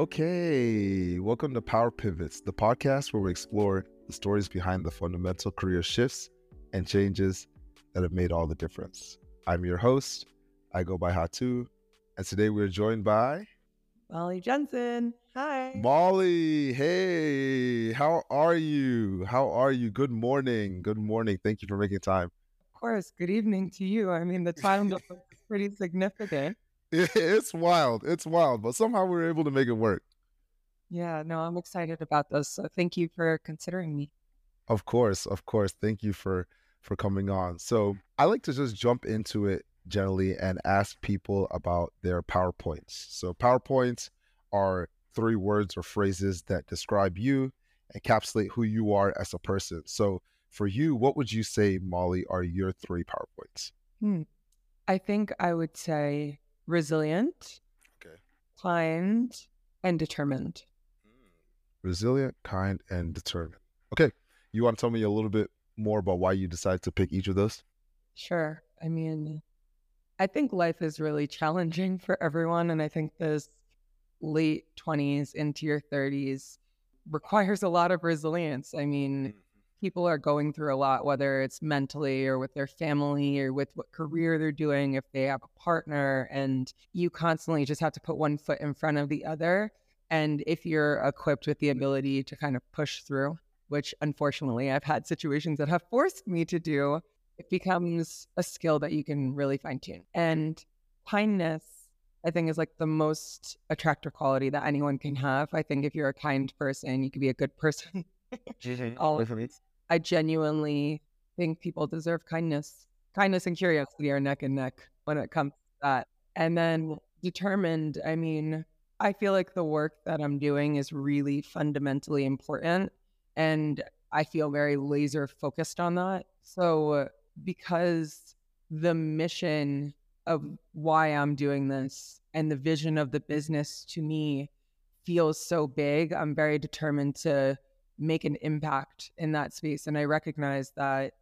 Okay, welcome to Power Pivots, the podcast where we explore the stories behind the fundamental career shifts and changes that have made all the difference. I'm your host. I go by Hatu, and today we're joined by Molly Jensen. Hi. Molly. Hey, how are you? How are you? Good morning. Good morning. Thank you for making time. Of course. Good evening to you. I mean, the time difference is pretty significant. It's wild. It's wild, but somehow we were able to make it work. Yeah, no, I'm excited about this. So thank you for considering me. Of course, of course. Thank you for for coming on. So I like to just jump into it generally and ask people about their PowerPoints. So PowerPoints are three words or phrases that describe you, encapsulate who you are as a person. So for you, what would you say, Molly, are your three PowerPoints? Hmm. I think I would say resilient, Okay. kind, and determined. Hmm. Resilient, kind, and determined. Okay. You want to tell me a little bit more about why you decided to pick each of those? Sure. I mean, I think life is really challenging for everyone. And I think this late 20s into your 30s requires a lot of resilience. I mean, hmm. People are going through a lot, whether it's mentally or with their family or with what career they're doing, if they have a partner, and you constantly just have to put one foot in front of the other. And if you're equipped with the ability to kind of push through, which unfortunately I've had situations that have forced me to do, it becomes a skill that you can really fine tune. And kindness, I think, is like the most attractive quality that anyone can have. I think if you're a kind person, you can be a good person. Mm-hmm. All I genuinely think people deserve kindness. Kindness and curiosity are neck and neck when it comes to that. And then determined, I mean, I feel like the work that I'm doing is really fundamentally important. And I feel very laser focused on that. So, because the mission of why I'm doing this and the vision of the business to me feels so big, I'm very determined to make an impact in that space. And I recognize that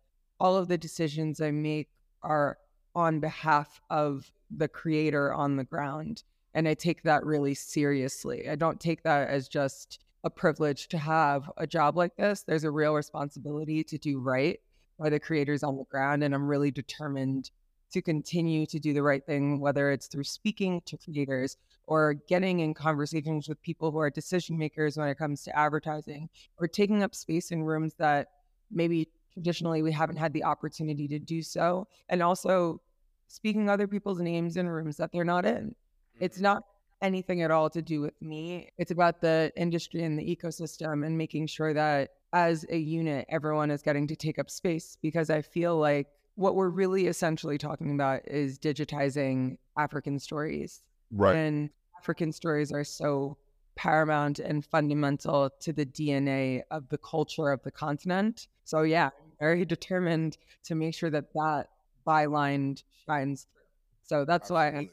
all of the decisions I make are on behalf of the creator on the ground. And I take that really seriously. I don't take that as just a privilege to have a job like this. There's a real responsibility to do right by the creators on the ground. And I'm really determined to continue to do the right thing, whether it's through speaking to creators or getting in conversations with people who are decision makers when it comes to advertising or taking up space in rooms that maybe traditionally we haven't had the opportunity to do so. And also speaking other people's names in rooms that they're not in. It's mm-hmm. not anything at all to do with me. It's about the industry and the ecosystem and making sure that as a unit, everyone is getting to take up space because I feel like what we're really essentially talking about is digitizing African stories. Right. And African stories are so paramount and fundamental to the DNA of the culture of the continent. So, yeah, I'm very determined to make sure that that byline shines through. So, that's why I Absolutely.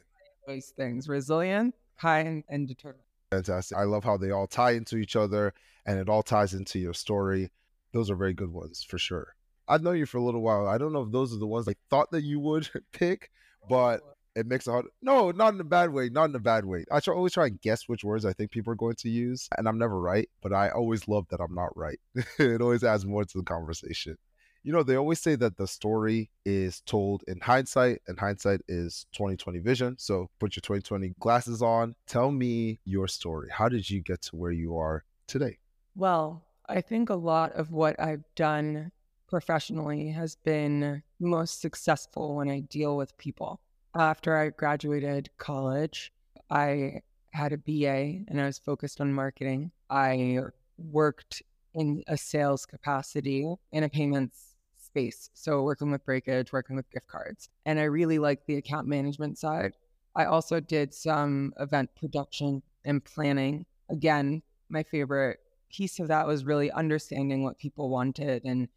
those things resilient, kind, and determined. Fantastic. I love how they all tie into each other and it all ties into your story. Those are very good ones for sure. I've known you for a little while. I don't know if those are the ones I thought that you would pick, but it makes it hard. No, not in a bad way. Not in a bad way. I try, always try and guess which words I think people are going to use, and I'm never right, but I always love that I'm not right. it always adds more to the conversation. You know, they always say that the story is told in hindsight, and hindsight is 2020 vision. So put your 2020 glasses on. Tell me your story. How did you get to where you are today? Well, I think a lot of what I've done professionally has been most successful when I deal with people. After I graduated college, I had a BA and I was focused on marketing. I worked in a sales capacity in a payments space. So, working with breakage, working with gift cards. And I really liked the account management side. I also did some event production and planning. Again, my favorite piece of that was really understanding what people wanted and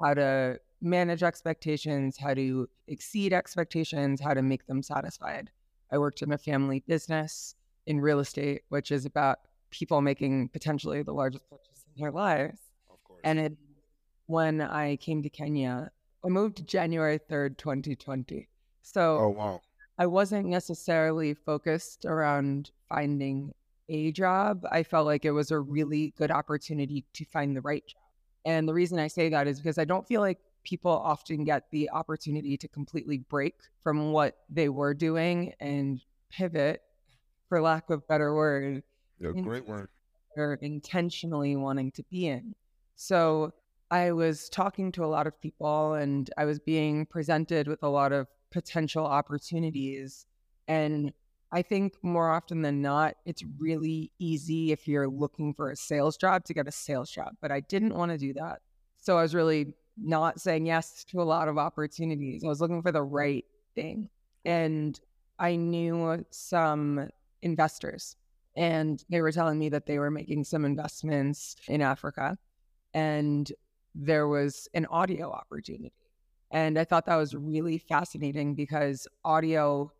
how to manage expectations, how to exceed expectations, how to make them satisfied. I worked in a family business in real estate, which is about people making potentially the largest purchase in their lives. Of course. And it, when I came to Kenya, I moved January 3rd, 2020. So oh wow. I wasn't necessarily focused around finding a job, I felt like it was a really good opportunity to find the right job. And the reason I say that is because I don't feel like people often get the opportunity to completely break from what they were doing and pivot, for lack of better word. Yeah, great word. They're intentionally wanting to be in. So I was talking to a lot of people and I was being presented with a lot of potential opportunities. And I think more often than not, it's really easy if you're looking for a sales job to get a sales job. But I didn't want to do that. So I was really not saying yes to a lot of opportunities. I was looking for the right thing. And I knew some investors, and they were telling me that they were making some investments in Africa. And there was an audio opportunity. And I thought that was really fascinating because audio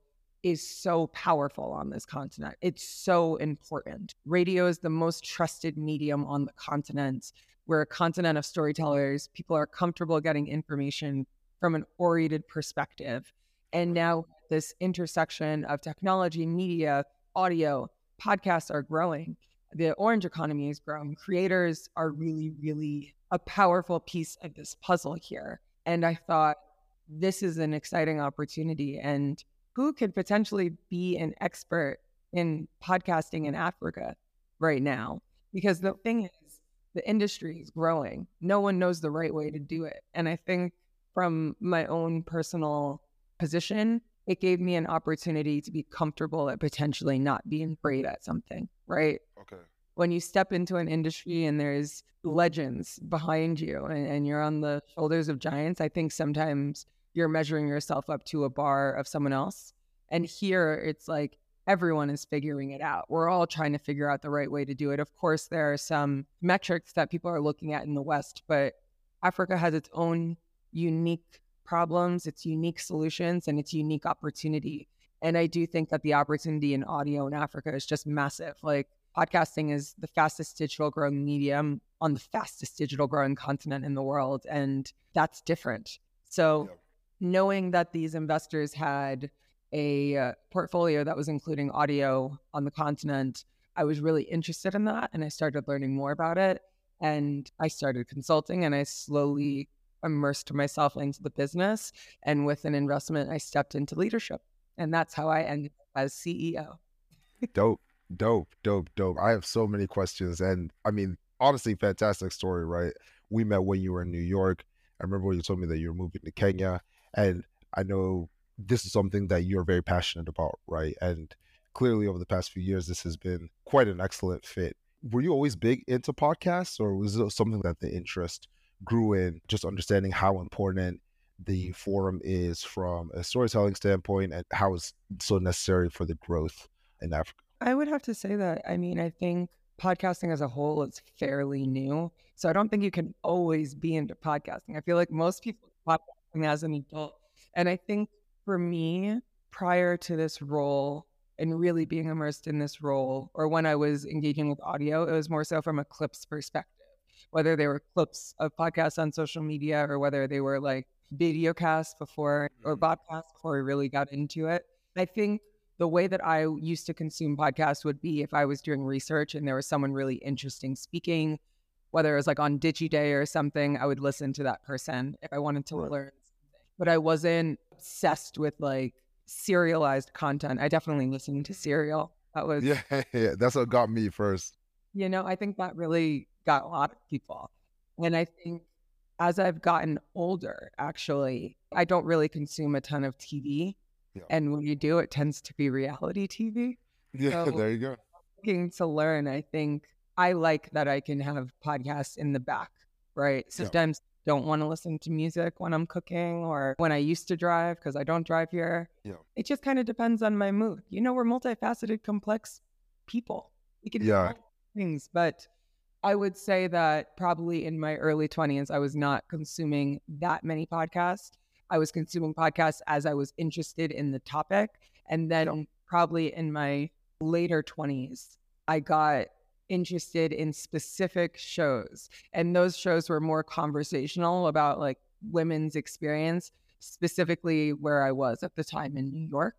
is so powerful on this continent. It's so important. Radio is the most trusted medium on the continent. We're a continent of storytellers. People are comfortable getting information from an oriented perspective. And now, this intersection of technology, media, audio, podcasts are growing. The orange economy is growing. Creators are really, really a powerful piece of this puzzle here. And I thought, this is an exciting opportunity. And who could potentially be an expert in podcasting in Africa right now? Because the thing is, the industry is growing. No one knows the right way to do it. And I think from my own personal position, it gave me an opportunity to be comfortable at potentially not being great at something, right? Okay. When you step into an industry and there's legends behind you and, and you're on the shoulders of giants, I think sometimes you're measuring yourself up to a bar of someone else. And here it's like everyone is figuring it out. We're all trying to figure out the right way to do it. Of course, there are some metrics that people are looking at in the West, but Africa has its own unique problems, its unique solutions, and its unique opportunity. And I do think that the opportunity in audio in Africa is just massive. Like podcasting is the fastest digital growing medium on the fastest digital growing continent in the world. And that's different. So knowing that these investors had a uh, portfolio that was including audio on the continent. I was really interested in that and I started learning more about it. And I started consulting and I slowly immersed myself into the business. And with an investment, I stepped into leadership. And that's how I ended up as CEO. dope, dope, dope, dope. I have so many questions. And I mean, honestly, fantastic story, right? We met when you were in New York. I remember when you told me that you were moving to Kenya. And I know this is something that you're very passionate about, right? And clearly over the past few years, this has been quite an excellent fit. Were you always big into podcasts or was it something that the interest grew in just understanding how important the forum is from a storytelling standpoint and how it's so necessary for the growth in Africa? I would have to say that. I mean, I think podcasting as a whole is fairly new. So I don't think you can always be into podcasting. I feel like most people podcasting as an adult. And I think for me, prior to this role and really being immersed in this role, or when I was engaging with audio, it was more so from a clips perspective, whether they were clips of podcasts on social media or whether they were like video casts before or mm-hmm. podcasts before we really got into it. I think the way that I used to consume podcasts would be if I was doing research and there was someone really interesting speaking, whether it was like on DigiDay or something, I would listen to that person if I wanted to right. learn but I wasn't obsessed with like serialized content. I definitely listened to Serial. That was yeah, yeah. That's what got me first. You know, I think that really got a lot of people. And I think as I've gotten older, actually, I don't really consume a ton of TV. Yeah. And when you do, it tends to be reality TV. Yeah, so, there you go. Looking to learn, I think I like that I can have podcasts in the back, right? Sometimes don't want to listen to music when I'm cooking or when I used to drive because I don't drive here. Yeah. It just kind of depends on my mood. You know, we're multifaceted, complex people. We can yeah. things, but I would say that probably in my early 20s, I was not consuming that many podcasts. I was consuming podcasts as I was interested in the topic. And then probably in my later 20s, I got interested in specific shows. And those shows were more conversational about like women's experience, specifically where I was at the time in New York.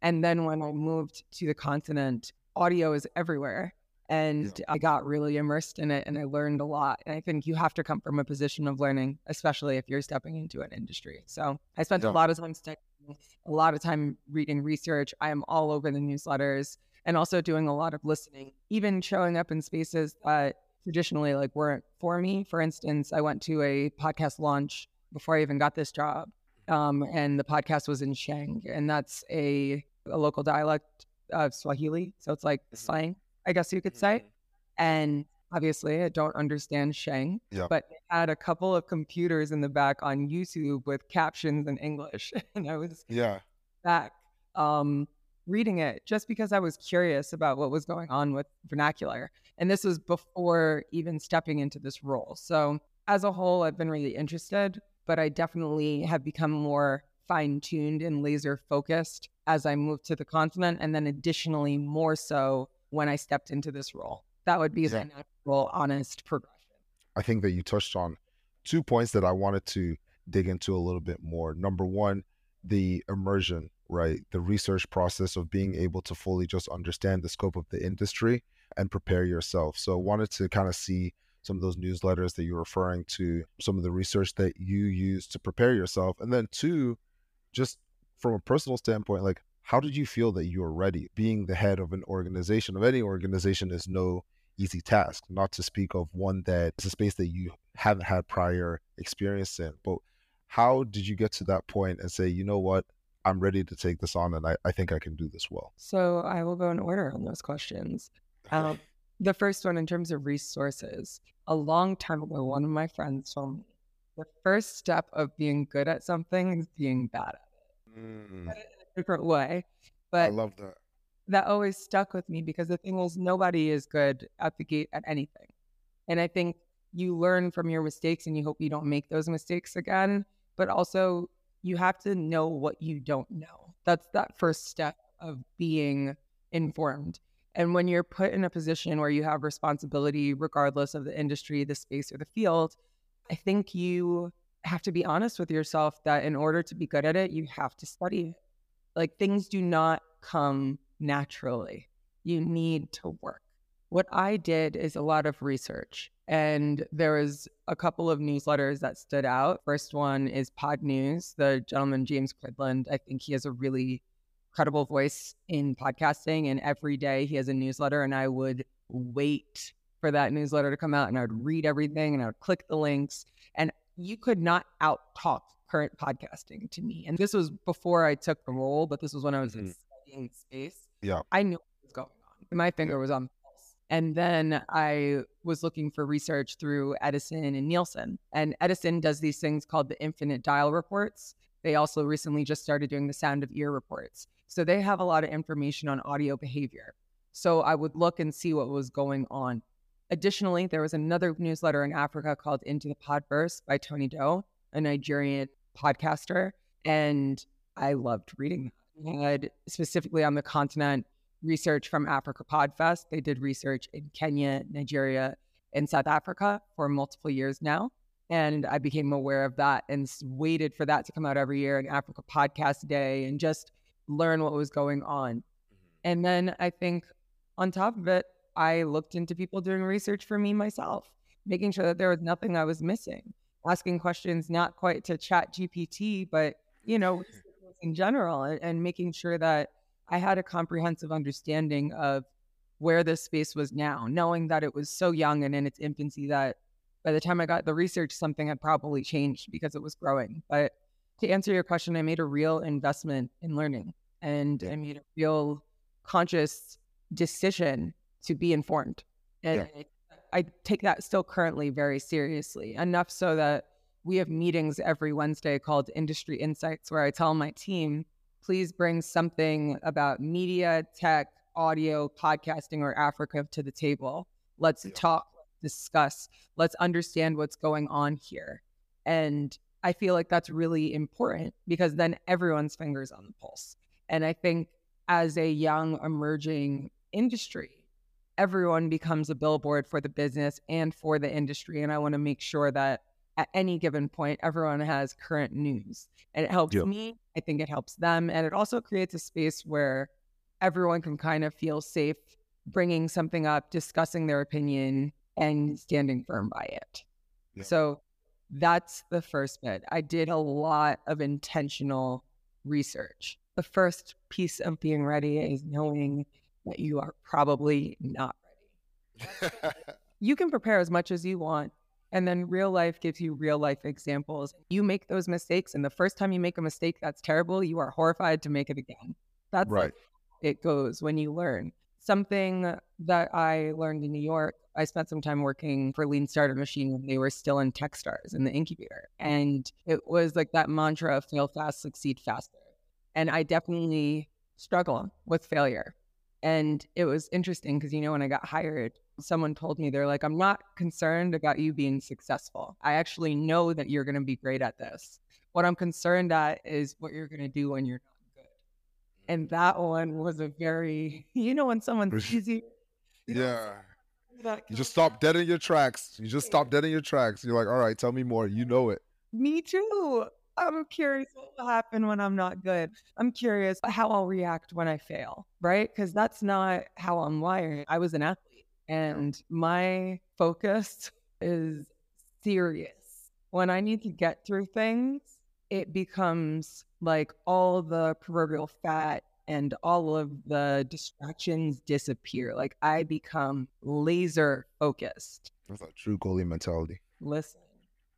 And then when I moved to the continent, audio is everywhere. And Yeah. I got really immersed in it and I learned a lot. And I think you have to come from a position of learning, especially if you're stepping into an industry. So I spent Yeah. a lot of time studying, a lot of time reading research. I am all over the newsletters and also doing a lot of listening, even showing up in spaces that traditionally like weren't for me. For instance, I went to a podcast launch before I even got this job. Um, and the podcast was in Sheng, and that's a, a local dialect of Swahili. So it's like Mhm. slang, I guess you could say. And obviously, I don't understand Sheng, Yeah. but it had a couple of computers in the back on YouTube with captions in English. And I was Yeah. back um, reading it just because I was curious about what was going on with vernacular. And this was before even stepping into this role. So, as a whole, I've been really interested, but I definitely have become more fine tuned and laser focused as I moved to the continent. And then, additionally, more so when I stepped into this role. That would be Yeah. the natural, honest progression. I think that you touched on two points that I wanted to dig into a little bit more. Number one, the immersion, right? The research process of being able to fully just understand the scope of the industry and prepare yourself. So I wanted to kind of see some of those newsletters that you're referring to, some of the research that you use to prepare yourself. And then two, just from a personal standpoint, like how did you feel that you were ready? Being the head of an organization, of any organization is no easy task, not to speak of one that is a space that you haven't had prior experience in. But how did you get to that point and say, you know what, I'm ready to take this on and I, I think I can do this well? So, I will go in order on those questions. Um, the first one, in terms of resources, a long time ago, one of my friends told me the first step of being good at something is being bad at Mm, it in a different way. But I love that. that always stuck with me because the thing is, nobody is good at the gate at anything. And I think you learn from your mistakes and you hope you don't make those mistakes again. But also, you have to know what you don't know. That's that first step of being informed. And when you're put in a position where you have responsibility, regardless of the industry, the space, or the field, I think you have to be honest with yourself that in order to be good at it, you have to study. Like things do not come naturally. You need to work. What I did is a lot of research, and there was a couple of newsletters that stood out. First one is Pod News. The gentleman James Cridland, I think he has a really credible voice in podcasting, and every day he has a newsletter, and I would wait for that newsletter to come out, and I would read everything, and I would click the links, and you could not out talk current podcasting to me. And this was before I took the role, but this was when I was Mhm. studying space. Yeah. I knew what was going on. My finger was on. And then I was looking for research through Edison and Nielsen. And Edison does these things called the infinite dial reports. They also recently just started doing the share of ear reports. So they have a lot of information on audio behavior. So I would look and see what was going on. Additionally, there was another newsletter in Africa called Into the Podverse by Tony Doe, a Nigerian podcaster. And I loved reading that. He had specifically on the continent research from Africa Podfest. They did research in Kenya, Nigeria, and South Africa for multiple years now. And I became aware of that and waited for that to come out every year in Africa Podcast Day and just learn what was going on. Mm-hmm. And then I think on top of it, I looked into people doing research for me myself, making sure that there was nothing I was missing, asking questions not quite to chat GPT, but you know, in general, and, and making sure that I had a comprehensive understanding of where this space was now, knowing that it was so young and in its infancy that by the time I got the research, something had probably changed because it was growing. But to answer your question, I made a real investment in learning and I made a real conscious decision to be informed. And I, I take that still currently very seriously, enough so that we have meetings every Wednesday called Industry Insights, where I tell my team, please bring something about media, tech, audio, podcasting, or Africa to the table. Let's Yeah. talk, discuss, let's understand what's going on here. And I feel like that's really important because then everyone's fingers on the pulse. And I think as a young emerging industry, everyone becomes a billboard for the business and for the industry. And I want to make sure that at any given point, everyone has current news. And it helps Yeah. me. I think it helps them. And it also creates a space where everyone can kind of feel safe bringing something up, discussing their opinion, and standing firm by it. Yeah. So that's the first bit. I did a lot of intentional research. The first piece of being ready is knowing that you are probably not ready. You can prepare as much as you want. And then real life gives you real life examples. You make those mistakes. And the first time you make a mistake that's terrible, you are horrified to make it again. That's right. it goes when you learn. Something that I learned in New York, I spent some time working for Lean Startup Machine when they were still in Techstars in the incubator. And it was like that mantra of fail fast, succeed faster. And I definitely struggle with failure. And it was interesting because, you know, when I got hired, someone told me, they're like, I'm not concerned about you being successful. I actually know that you're going to be great at this. What I'm concerned at is what you're going to do when you're not good. And mm. that one was a very, you know, when someone sees you, you know, yeah. You just stop dead in your tracks. You just stop dead in your tracks. You're like, all right, tell me more. You know it. Me too. I'm curious what will happen when I'm not good. I'm curious how I'll react when I fail, right? Because that's not how I'm wired. I was an athlete and my focus is serious. When I need to get through things, it becomes like all the proverbial fat and all of the distractions disappear. Like I become laser focused. That's a true goalie mentality. Listen,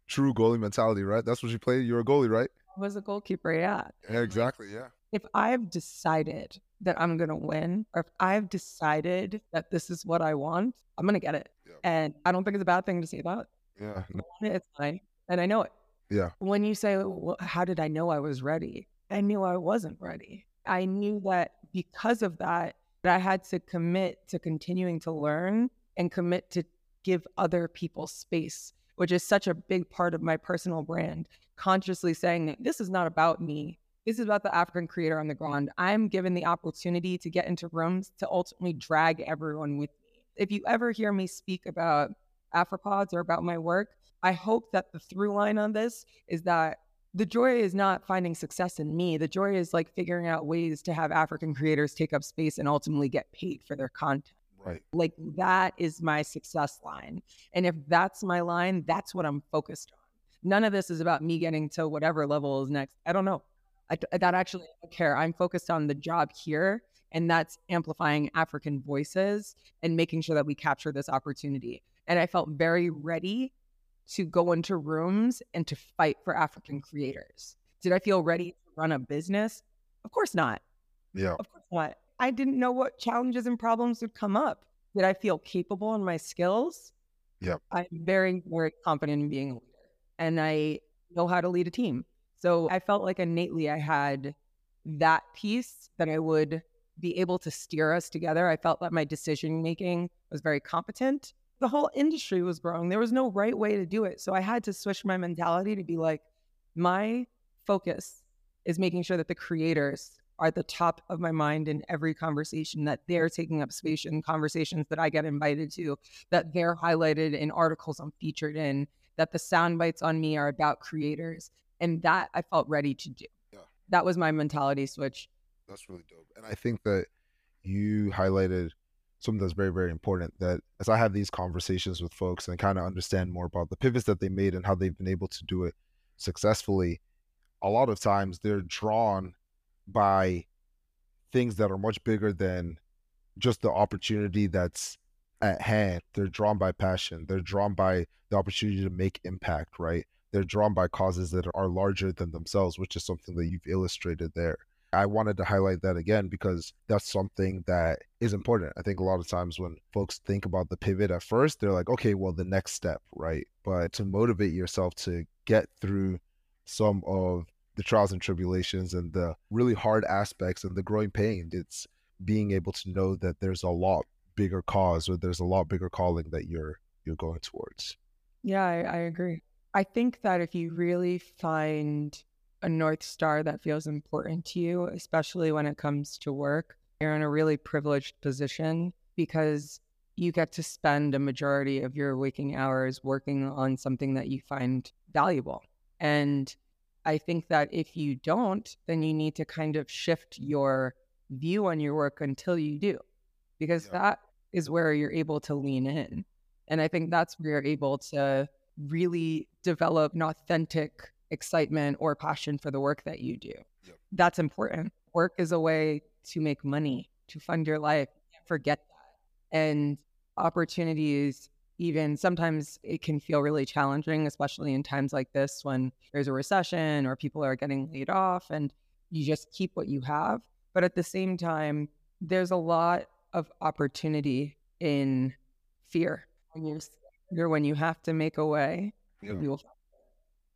True goalie mentality, right? That's what you play. You're a goalie, right? Was a goalkeeper, yeah. Exactly. Yeah. if I've decided that I'm going to win, or if I've decided that this is what I want, I'm going to get it. Yeah. And I don't think it's a bad thing to say that. Yeah. It's fine. And I know it. Yeah. When you say, well, how did I know I was ready? I knew I wasn't ready. I knew that because of that, that I had to commit to continuing to learn and commit to give other people space, which is such a big part of my personal brand. Consciously saying, that this is not about me. This is about the African creator on the ground. I'm given the opportunity to get into rooms to ultimately drag everyone with me. If you ever hear me speak about Afripods or about my work, I hope that the through line on this is that the joy is not finding success in me. The joy is like figuring out ways to have African creators take up space and ultimately get paid for their content. Right. Like that is my success line. And if that's my line, that's what I'm focused on. None of this is about me getting to whatever level is next. I don't know. I, that actually I don't care. I'm focused on the job here, and that's amplifying African voices and making sure that we capture this opportunity. And I felt very ready to go into rooms and to fight for African creators. Did I feel ready to run a business? Of course not. Yeah. Of course not. I didn't know what challenges and problems would come up. Did I feel capable in my skills? Yep. I'm very, very confident in being a leader and I know how to lead a team. So I felt like innately I had that piece that I would be able to steer us together. I felt that my decision making was very competent. The whole industry was growing. There was no right way to do it. So I had to switch my mentality to be like, my focus is making sure that the creators at the top of my mind in every conversation, that they're taking up mm-hmm. space in conversations that I get invited to, that they're highlighted in articles I'm featured in, that the sound bites on me are about creators. And that I felt ready to do. Yeah. That was my mentality switch. That's really dope. And I think that you highlighted something that's very, very important that as I have these conversations with folks and kind of understand more about the pivots that they made and how they've been able to do it successfully, a lot of times they're drawn by things that are much bigger than just the opportunity that's at hand. They're drawn by passion. They're drawn by the opportunity to make impact, right? They're drawn by causes that are larger than themselves, which is something that you've illustrated there. I wanted to highlight that again because that's something that is important. I think a lot of times when folks think about the pivot at first, they're like, okay, well, the next step, right? But to motivate yourself to get through some of the trials and tribulations and the really hard aspects and the growing pain, it's being able to know that there's a lot bigger cause or there's a lot bigger calling that you're you're going towards. Yeah, I, I agree. I think that if you really find a North Star that feels important to you, especially when it comes to work, you're in a really privileged position because you get to spend a majority of your waking hours working on something that you find valuable. And I think that if you don't, then you need to kind of shift your view on your work until you do, because Yeah. that is where you're able to lean in. And I think that's where you're able to really develop an authentic excitement or passion for the work that you do. Yep. That's important. Work is a way to make money, to fund your life. Forget that. And opportunities, even sometimes it can feel really challenging, especially in times like this when there's a recession or people are getting laid off and you just keep what you have. But at the same time, there's a lot of opportunity in fear when you're when you have to make a way. Yeah.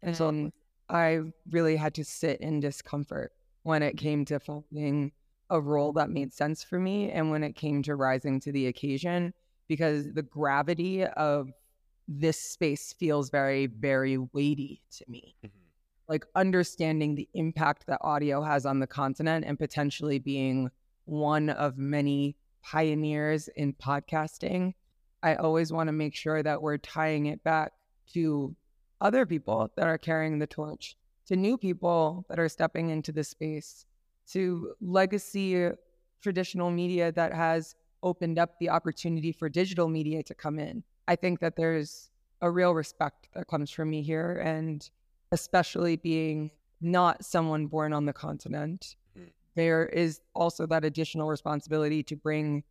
And so I really had to sit in discomfort when it came to finding a role that made sense for me and when it came to rising to the occasion because the gravity of this space feels very, very weighty to me. Mm-hmm. Like understanding the impact that audio has on the continent and potentially being one of many pioneers in podcasting. I always want to make sure that we're tying it back to other people that are carrying the torch, to new people that are stepping into the space, to legacy traditional media that has opened up the opportunity for digital media to come in. I think that there's a real respect that comes from me here, and especially being not someone born on the continent, mm-hmm. there is also that additional responsibility to bring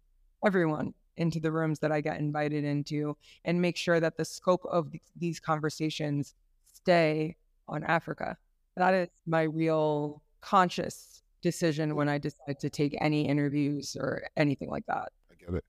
everyone into the rooms that I get invited into and make sure that the scope of these conversations stay on Africa. That is my real conscious decision when I decide to take any interviews or anything like that. I it.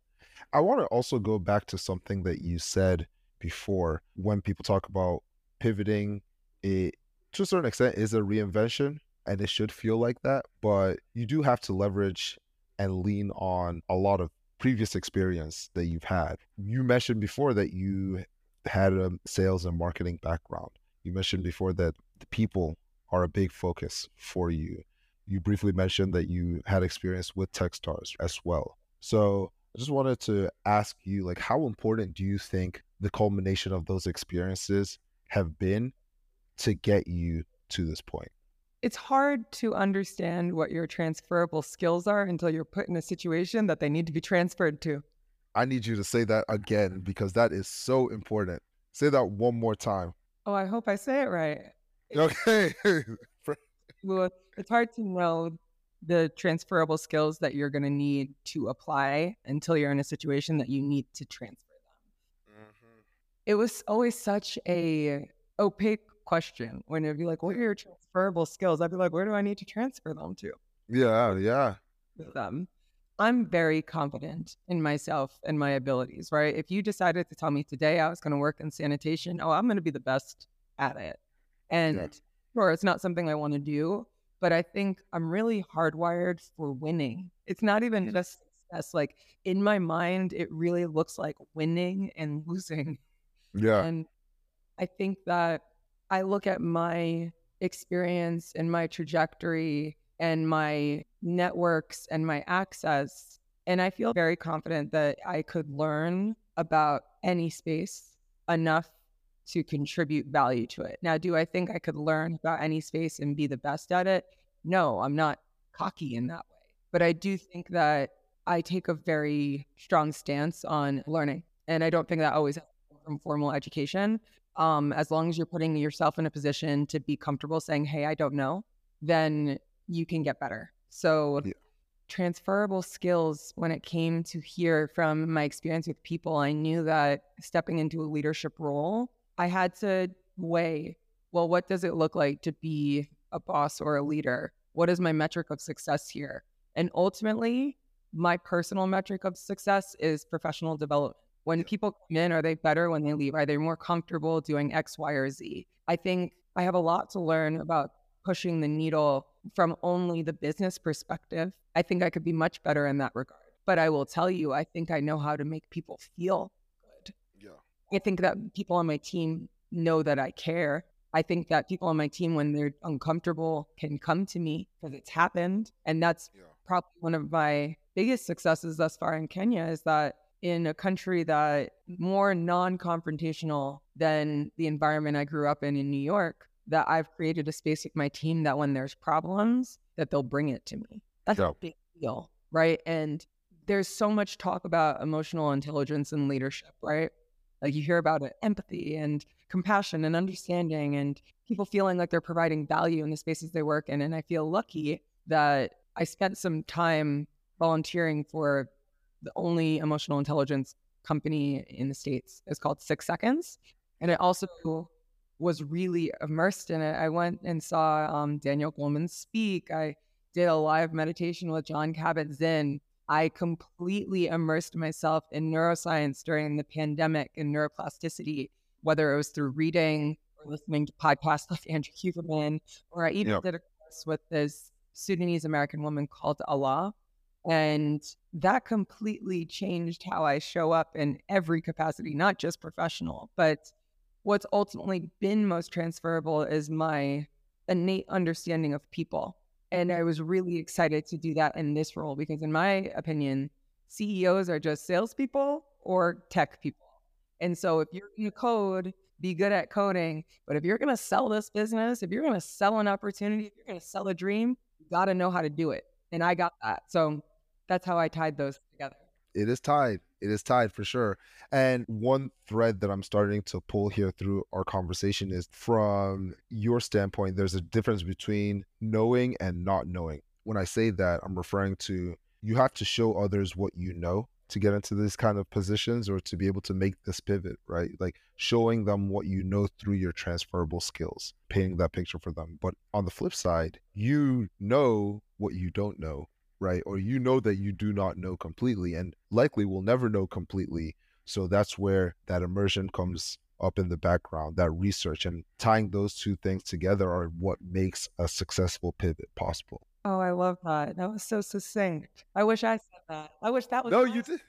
I want to also go back to something that you said before when people talk about pivoting, it to a certain extent is a reinvention and it should feel like that, but you do have to leverage and lean on a lot of previous experience that you've had. You mentioned before that you had a sales and marketing background. You mentioned before that the people are a big focus for you you briefly mentioned that you had experience with Techstars as well. So I just wanted to ask you, like, how important do you think the culmination of those experiences have been to get you to this point? It's hard to understand what your transferable skills are until you're put in a situation that they need to be transferred to. I need you to say that again because that is so important. Say that one more time. Oh, I hope I say it right. Okay. well, it's hard to know the transferable skills that you're going to need to apply until you're in a situation that you need to transfer them. Mm-hmm. It was always such a opaque question when it'd be like, "What are your transferable skills?" I'd be like, "Where do I need to transfer them to?" Yeah, yeah. Them. I'm very confident in myself and my abilities, right? If you decided to tell me today I was going to work in sanitation, oh, I'm going to be the best at it. And yeah. sure, it's not something I want to do, but I think I'm really hardwired for winning. It's not even just success. Like in my mind, it really looks like winning and losing. Yeah. And I think that I look at my experience and my trajectory and my networks and my access. And I feel very confident that I could learn about any space enough to contribute value to it. Now, do I think I could learn about any space and be the best at it? No, I'm not cocky in that way. But I do think that I take a very strong stance on learning. And I don't think that always from formal education. Um, as long as you're putting yourself in a position to be comfortable saying, hey, I don't know, then you can get better. So, yeah. transferable skills, when it came to hear from my experience with people, I knew that stepping into a leadership role I had to weigh, well, what does it look like to be a boss or a leader? What is my metric of success here? And ultimately, my personal metric of success is professional development. When people come in, are they better when they leave? Are they more comfortable doing X, Y, or Z? I think I have a lot to learn about pushing the needle from only the business perspective. I think I could be much better in that regard. But I will tell you, I think I know how to make people feel I think that people on my team know that I care. I think that people on my team, when they're uncomfortable, can come to me because it's happened. And that's yeah. probably one of my biggest successes thus far in Kenya is that in a country that more non-confrontational than the environment I grew up in in New York, that I've created a space with my team that when there's problems, that they'll bring it to me. That's yeah. a big deal, right? And there's so much talk about emotional intelligence and leadership, right? Like you hear about it, empathy and compassion and understanding and people feeling like they're providing value in the spaces they work in. And I feel lucky that I spent some time volunteering for the only emotional intelligence company in the States. It's called Six Seconds. And it also was really immersed in it. I went and saw um, Daniel Goleman speak. I did a live meditation with Jon Kabat-Zinn. I completely immersed myself in neuroscience during the pandemic and neuroplasticity, whether it was through reading or listening to podcasts like Andrew Huberman, or I even yep. did a course with this Sudanese American woman called Allah. And that completely changed how I show up in every capacity, not just professional, but what's ultimately been most transferable is my innate understanding of people. And I was really excited to do that in this role because, in my opinion, CEOs are just salespeople or tech people. And so, if you're going to code, be good at coding. But if you're going to sell this business, if you're going to sell an opportunity, if you're going to sell a dream, you got to know how to do it. And I got that. So that's how I tied those together. It is tied. It is tied for sure. And one thread that I'm starting to pull here through our conversation is from your standpoint, there's a difference between knowing and not knowing. When I say that, I'm referring to you have to show others what you know to get into these kind of positions or to be able to make this pivot, right? Like showing them what you know through your transferable skills, painting that picture for them. But on the flip side, you know what you don't know right? Or you know that you do not know completely and likely will never know completely. So that's where that immersion comes up in the background, that research and tying those two things together are what makes a successful pivot possible. Oh, I love that. That was so succinct. I wish I said that. I wish that was No, you did.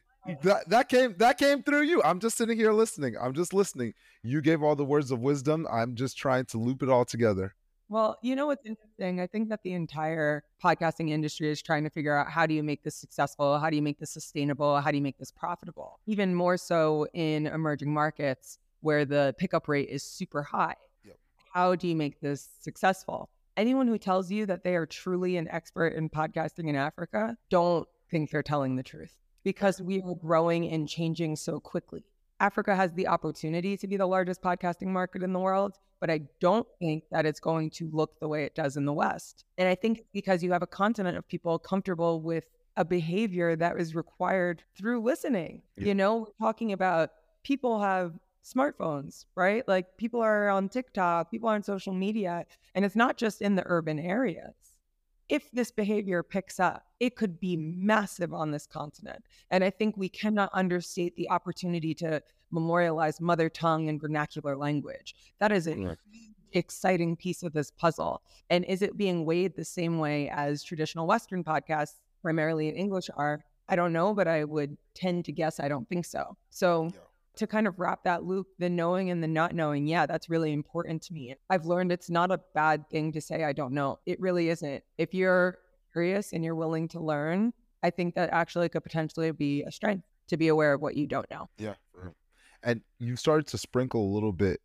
That that came that came through you. I'm just sitting here listening. I'm just listening. You gave all the words of wisdom. I'm just trying to loop it all together. Well, you know what's interesting? I think that the entire podcasting industry is trying to figure out how do you make this successful? How do you make this sustainable? How do you make this profitable? Even more so in emerging markets where the pickup rate is super high. Yep. How do you make this successful? Anyone who tells you that they are truly an expert in podcasting in Africa, don't think they're telling the truth because we are growing and changing so quickly. Africa has the opportunity to be the largest podcasting market in the world, but I don't think that it's going to look the way it does in the West. And I think because you have a continent of people comfortable with a behavior that is required through listening. Yeah. You know, we're talking about people have smartphones, right? Like people are on TikTok, people are on social media, and it's not just in the urban areas if this behavior picks up, it could be massive on this continent. And I think we cannot understate the opportunity to memorialize mother tongue and vernacular language. That is an exciting piece of this puzzle. And is it being weighed the same way as traditional Western podcasts, primarily in English, are? I don't know, but I would tend to guess I don't think so. So, yeah to kind of wrap that loop, the knowing and the not knowing, yeah, that's really important to me. I've learned it's not a bad thing to say, I don't know. It really isn't. If you're curious and you're willing to learn, I think that actually could potentially be a strength to be aware of what you don't know. Yeah. And you started to sprinkle a little bit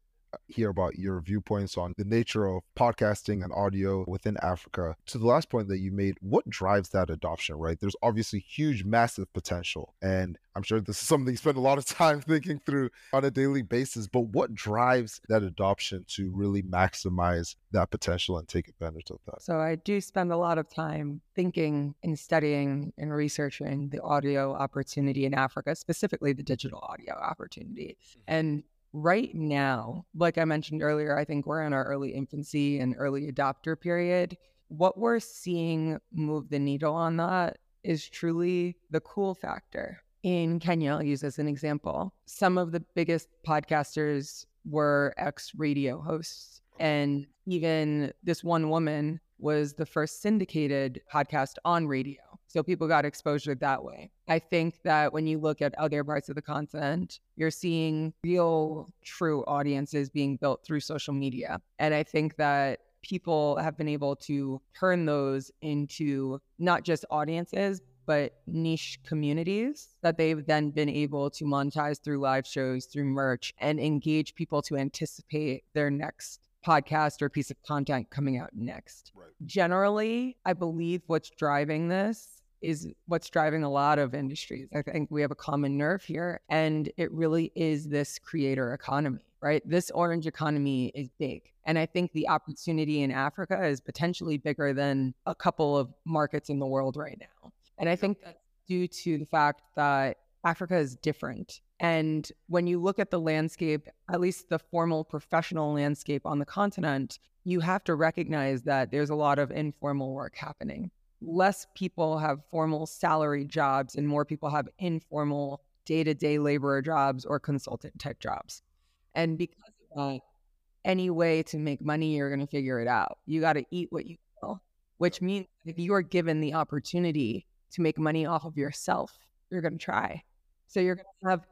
hear about your viewpoints on the nature of podcasting and audio within Africa. To the last point that you made, what drives that adoption, right? There's obviously huge, massive potential. And I'm sure this is something you spend a lot of time thinking through on a daily basis. But what drives that adoption to really maximize that potential and take advantage of that? So I do spend a lot of time thinking and studying and researching the audio opportunity in Africa, specifically the digital audio opportunity. Mm-hmm. And right now, like I mentioned earlier, I think we're in our early infancy and early adopter period. What we're seeing move the needle on that is truly the cool factor. In Kenya, I'll use as an example, some of the biggest podcasters were ex radio hosts. And even this one woman was the first syndicated podcast on radio. So people got exposure that way. I think that when you look at other parts of the continent, you're seeing real, true audiences being built through social media. And I think that people have been able to turn those into not just audiences, but niche communities that they've then been able to monetize through live shows, through merch, and engage people to anticipate their next podcast or piece of content coming out next. Right. Generally, I believe what's driving this is what's driving a lot of industries. I think we have a common nerve here, and it really is this creator economy, right? This orange economy is big. And I think the opportunity in Africa is potentially bigger than a couple of markets in the world right now. And I think that's due to the fact that Africa is different. And when you look at the landscape, at least the formal professional landscape on the continent, you have to recognize that there's a lot of informal work happening. Less people have formal salary jobs, and more people have informal day to day laborer jobs or consultant type jobs. And because of that, any way to make money, you're going to figure it out. You got to eat what you kill, which means if you are given the opportunity to make money off of yourself, you're going to try. So you're going to have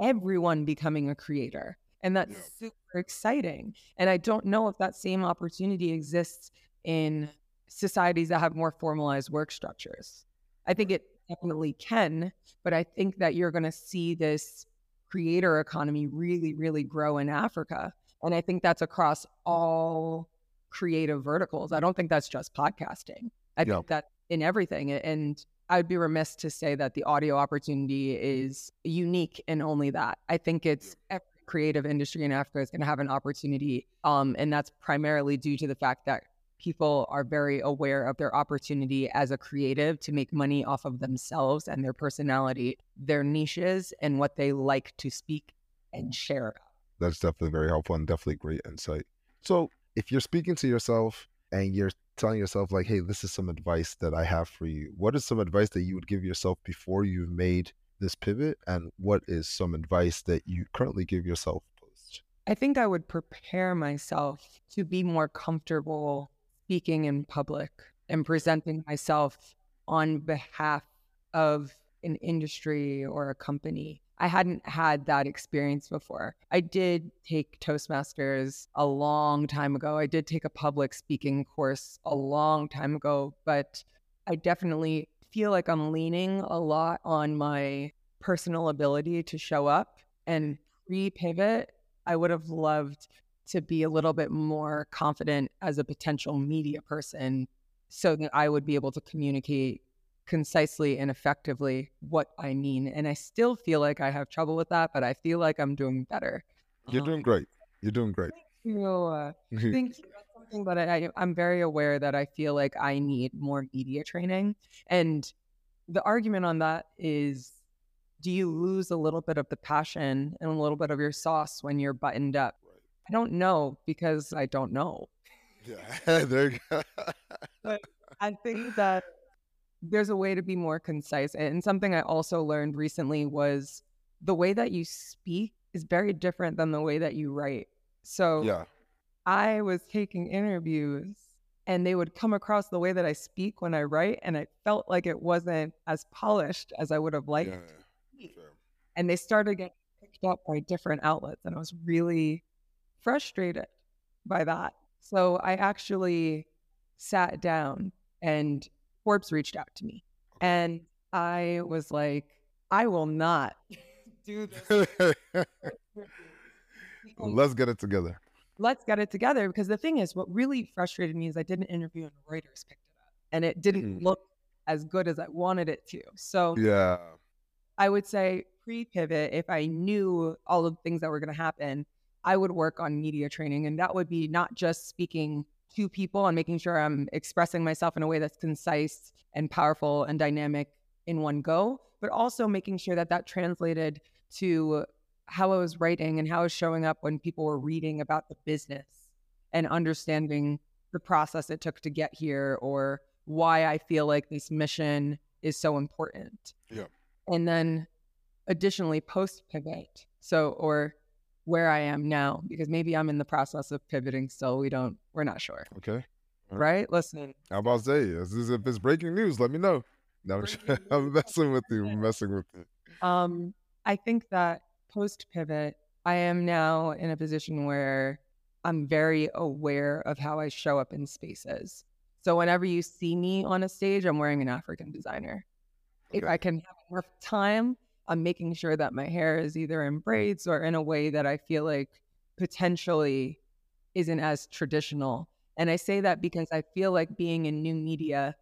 everyone becoming a creator. And that's yeah. super exciting. And I don't know if that same opportunity exists in societies that have more formalized work structures. I think it definitely can, but I think that you're going to see this creator economy really, really grow in Africa. And I think that's across all creative verticals. I don't think that's just podcasting. I yeah. think that in everything. And I'd be remiss to say that the audio opportunity is unique in only that. I think it's every creative industry in Africa is going to have an opportunity. Um, and that's primarily due to the fact that people are very aware of their opportunity as a creative to make money off of themselves and their personality, their niches, and what they like to speak and share. That's definitely very helpful and definitely great insight. So, if you're speaking to yourself and you're telling yourself, like, hey, this is some advice that I have for you, what is some advice that you would give yourself before you've made this pivot? And what is some advice that you currently give yourself post? I think I would prepare myself to be more comfortable speaking in public and presenting myself on behalf of an industry or a company. I hadn't had that experience before. I did take Toastmasters a long time ago. I did take a public speaking course a long time ago, but I definitely feel like I'm leaning a lot on my personal ability to show up. And pre pivot, I would have loved to be a little bit more confident as a potential media person so that I would be able to communicate concisely and effectively what I mean. And I still feel like I have trouble with that, but I feel like I'm doing better. You're doing great. You're doing great. Thank you. Uh, thank you. That's something that I, I'm very aware that I feel like I need more media training. And the argument on that is do you lose a little bit of the passion and a little bit of your sauce when you're buttoned up? I don't know because I don't know. Yeah, there you go. but I think that there's a way to be more concise. And something I also learned recently was the way that you speak is very different than the way that you write. So yeah. I was taking interviews and they would come across the way that I speak when I write, and I felt like it wasn't as polished as I would have liked. Yeah, sure. And they started getting picked up by different outlets, and I was really frustrated by that. So I actually sat down and Forbes reached out to me. And I was like, I will not do this. Let's get it together. Let's get it together. Because the thing is, what really frustrated me is I did an interview and Reuters picked it up and it didn't mm. look as good as I wanted it to. So, yeah, I would say pre pivot, if I knew all the things that were going to happen, I would work on media training. And that would be not just speaking to people and making sure I'm expressing myself in a way that's concise and powerful and dynamic in one go, but also making sure that that translated to how I was writing and how I was showing up when people were reading about the business and understanding the process it took to get here or why I feel like this mission is so important. Yeah. And then additionally post pivot. So or where I am now because maybe I'm in the process of pivoting still. We don't, we're not sure. Okay. Right? Listen. How about say, if it's breaking news, let me know. No, I'm messing with you. I'm messing with you. Um, I think that post pivot, I am now in a position where I'm very aware of how I show up in spaces. So whenever you see me on a stage, I'm wearing an African designer. Okay. If I can have more time I'm making sure that my hair is either in braids or in a way that I feel like potentially isn't as traditional. And I say that because I feel like being in new media,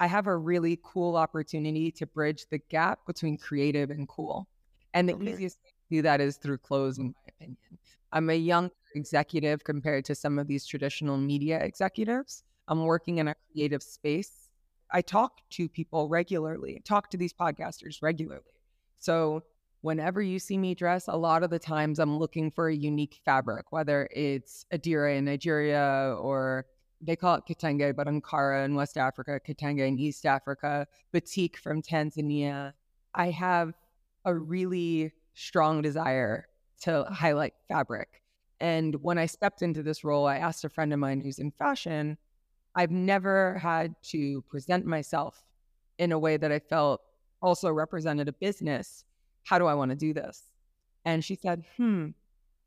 I have a really cool opportunity to bridge the gap between creative and cool. And the Okay. easiest way to do that is through clothes, in my opinion. I'm a young executive compared to some of these traditional media executives. I'm working in a creative space. I talk to people regularly, talk to these podcasters regularly. So whenever you see me dress, a lot of the times I'm looking for a unique fabric, whether it's Adire in Nigeria or they call it Kitenge, but Ankara in West Africa, Kitenge in East Africa, batik from Tanzania. I have a really strong desire to highlight fabric. And when I stepped into this role, I asked a friend of mine who's in fashion. I've never had to present myself in a way that I felt also represented a business. How do I want to do this? And she said, hmm,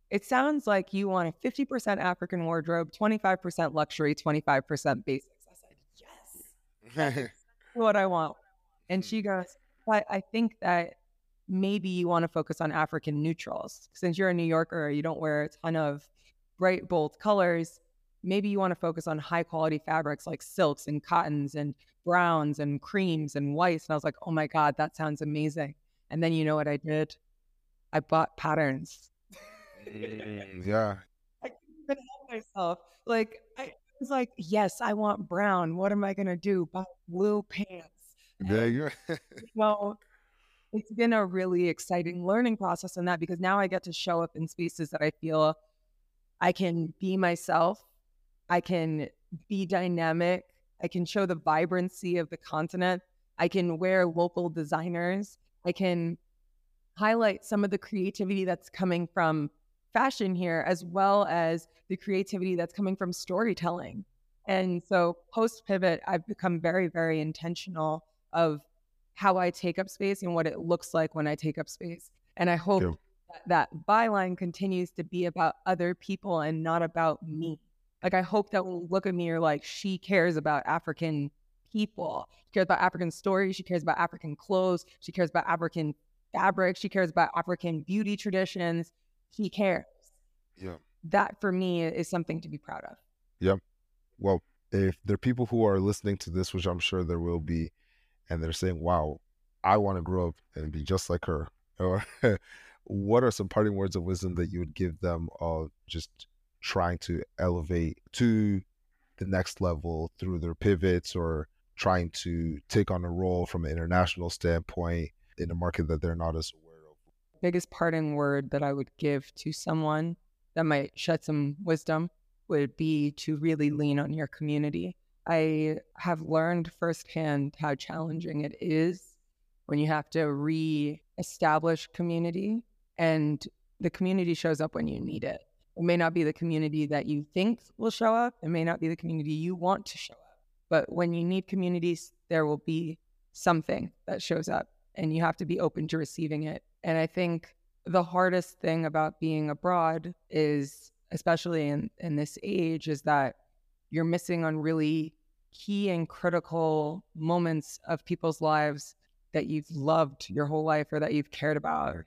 it sounds like you want a 50% African wardrobe, 25% luxury, 25% basics. I said, yes, what I want. And she goes, but I think that maybe you want to focus on African neutrals. Since you're a New Yorker, you don't wear a ton of bright, bold colors. Maybe you want to focus on high quality fabrics like silks and cottons and browns and creams and whites. And I was like, oh my God, that sounds amazing. And then you know what I did? I bought patterns. Mm, yeah. I couldn't even help myself. Like I was like, yes, I want brown. What am I gonna do? Buy blue pants. There you go. Well, it's been a really exciting learning process in that because now I get to show up in spaces that I feel I can be myself. I can be dynamic. I can show the vibrancy of the continent. I can wear local designers. I can highlight some of the creativity that's coming from fashion here, as well as the creativity that's coming from storytelling. And so, post pivot, I've become very, very intentional of how I take up space and what it looks like when I take up space. And I hope Yeah. that, that byline continues to be about other people and not about me. Like, I hope that when you look at me, you're like, she cares about African people. She cares about African stories. She cares about African clothes. She cares about African fabric. She cares about African beauty traditions. She cares. Yeah. That for me is something to be proud of. Yeah. Well, if there are people who are listening to this, which I'm sure there will be, and they're saying, wow, I want to grow up and be just like her, or what are some parting words of wisdom that you would give them of just trying to elevate to the next level through their pivots or trying to take on a role from an international standpoint in a market that they're not as aware of? biggest parting word that I would give to someone that might shed some wisdom would be to really lean on your community. I have learned firsthand how challenging it is when you have to re establish community and the community shows up when you need it. It may not be the community that you think will show up, it may not be the community you want to show up. But when you need communities, there will be something that shows up and you have to be open to receiving it. And I think the hardest thing about being abroad is, especially in, in this age, is that you're missing on really key and critical moments of people's lives that you've loved your whole life or that you've cared about.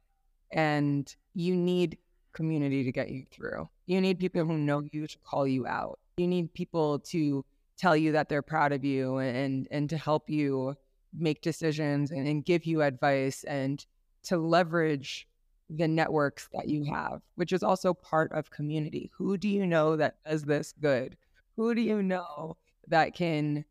And you need community to get you through. You need people who know you to call you out. You need people to tell you that they're proud of you and and to help you make decisions and, and give you advice and to leverage the networks that you have, which is also part of community. Who do you know that does this good? Who do you know that can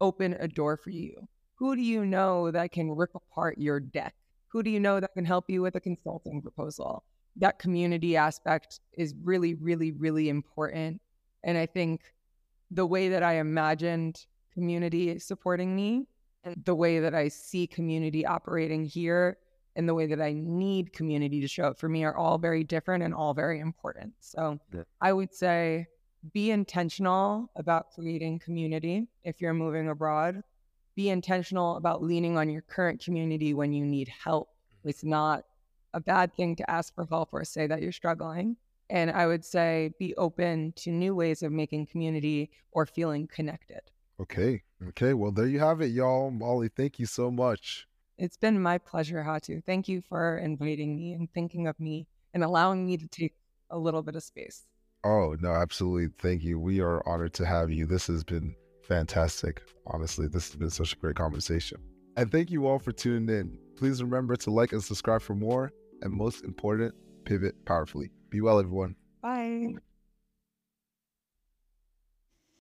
open a door for you? Who do you know that can rip apart your deck? Who do you know that can help you with a consulting proposal? That community aspect is really, really, really important. And I think the way that I imagined community supporting me and the way that I see community operating here and the way that I need community to show up for me are all very different and all very important. So Yeah. I would say be intentional about creating community if you're moving abroad. Be intentional about leaning on your current community when you need help. Mm-hmm. It's not a bad thing to ask for help or say that you're struggling. And I would say be open to new ways of making community or feeling connected. Okay. Okay. Well, there you have it, y'all. Molly, thank you so much. It's been my pleasure, Hatu. Thank you for inviting me and thinking of me and allowing me to take a little bit of space. Oh, no, absolutely. Thank you. We are honored to have you. This has been fantastic. Honestly, this has been such a great conversation. And thank you all for tuning in. Please remember to like and subscribe for more. And most important, pivot powerfully. Be well, everyone. Bye.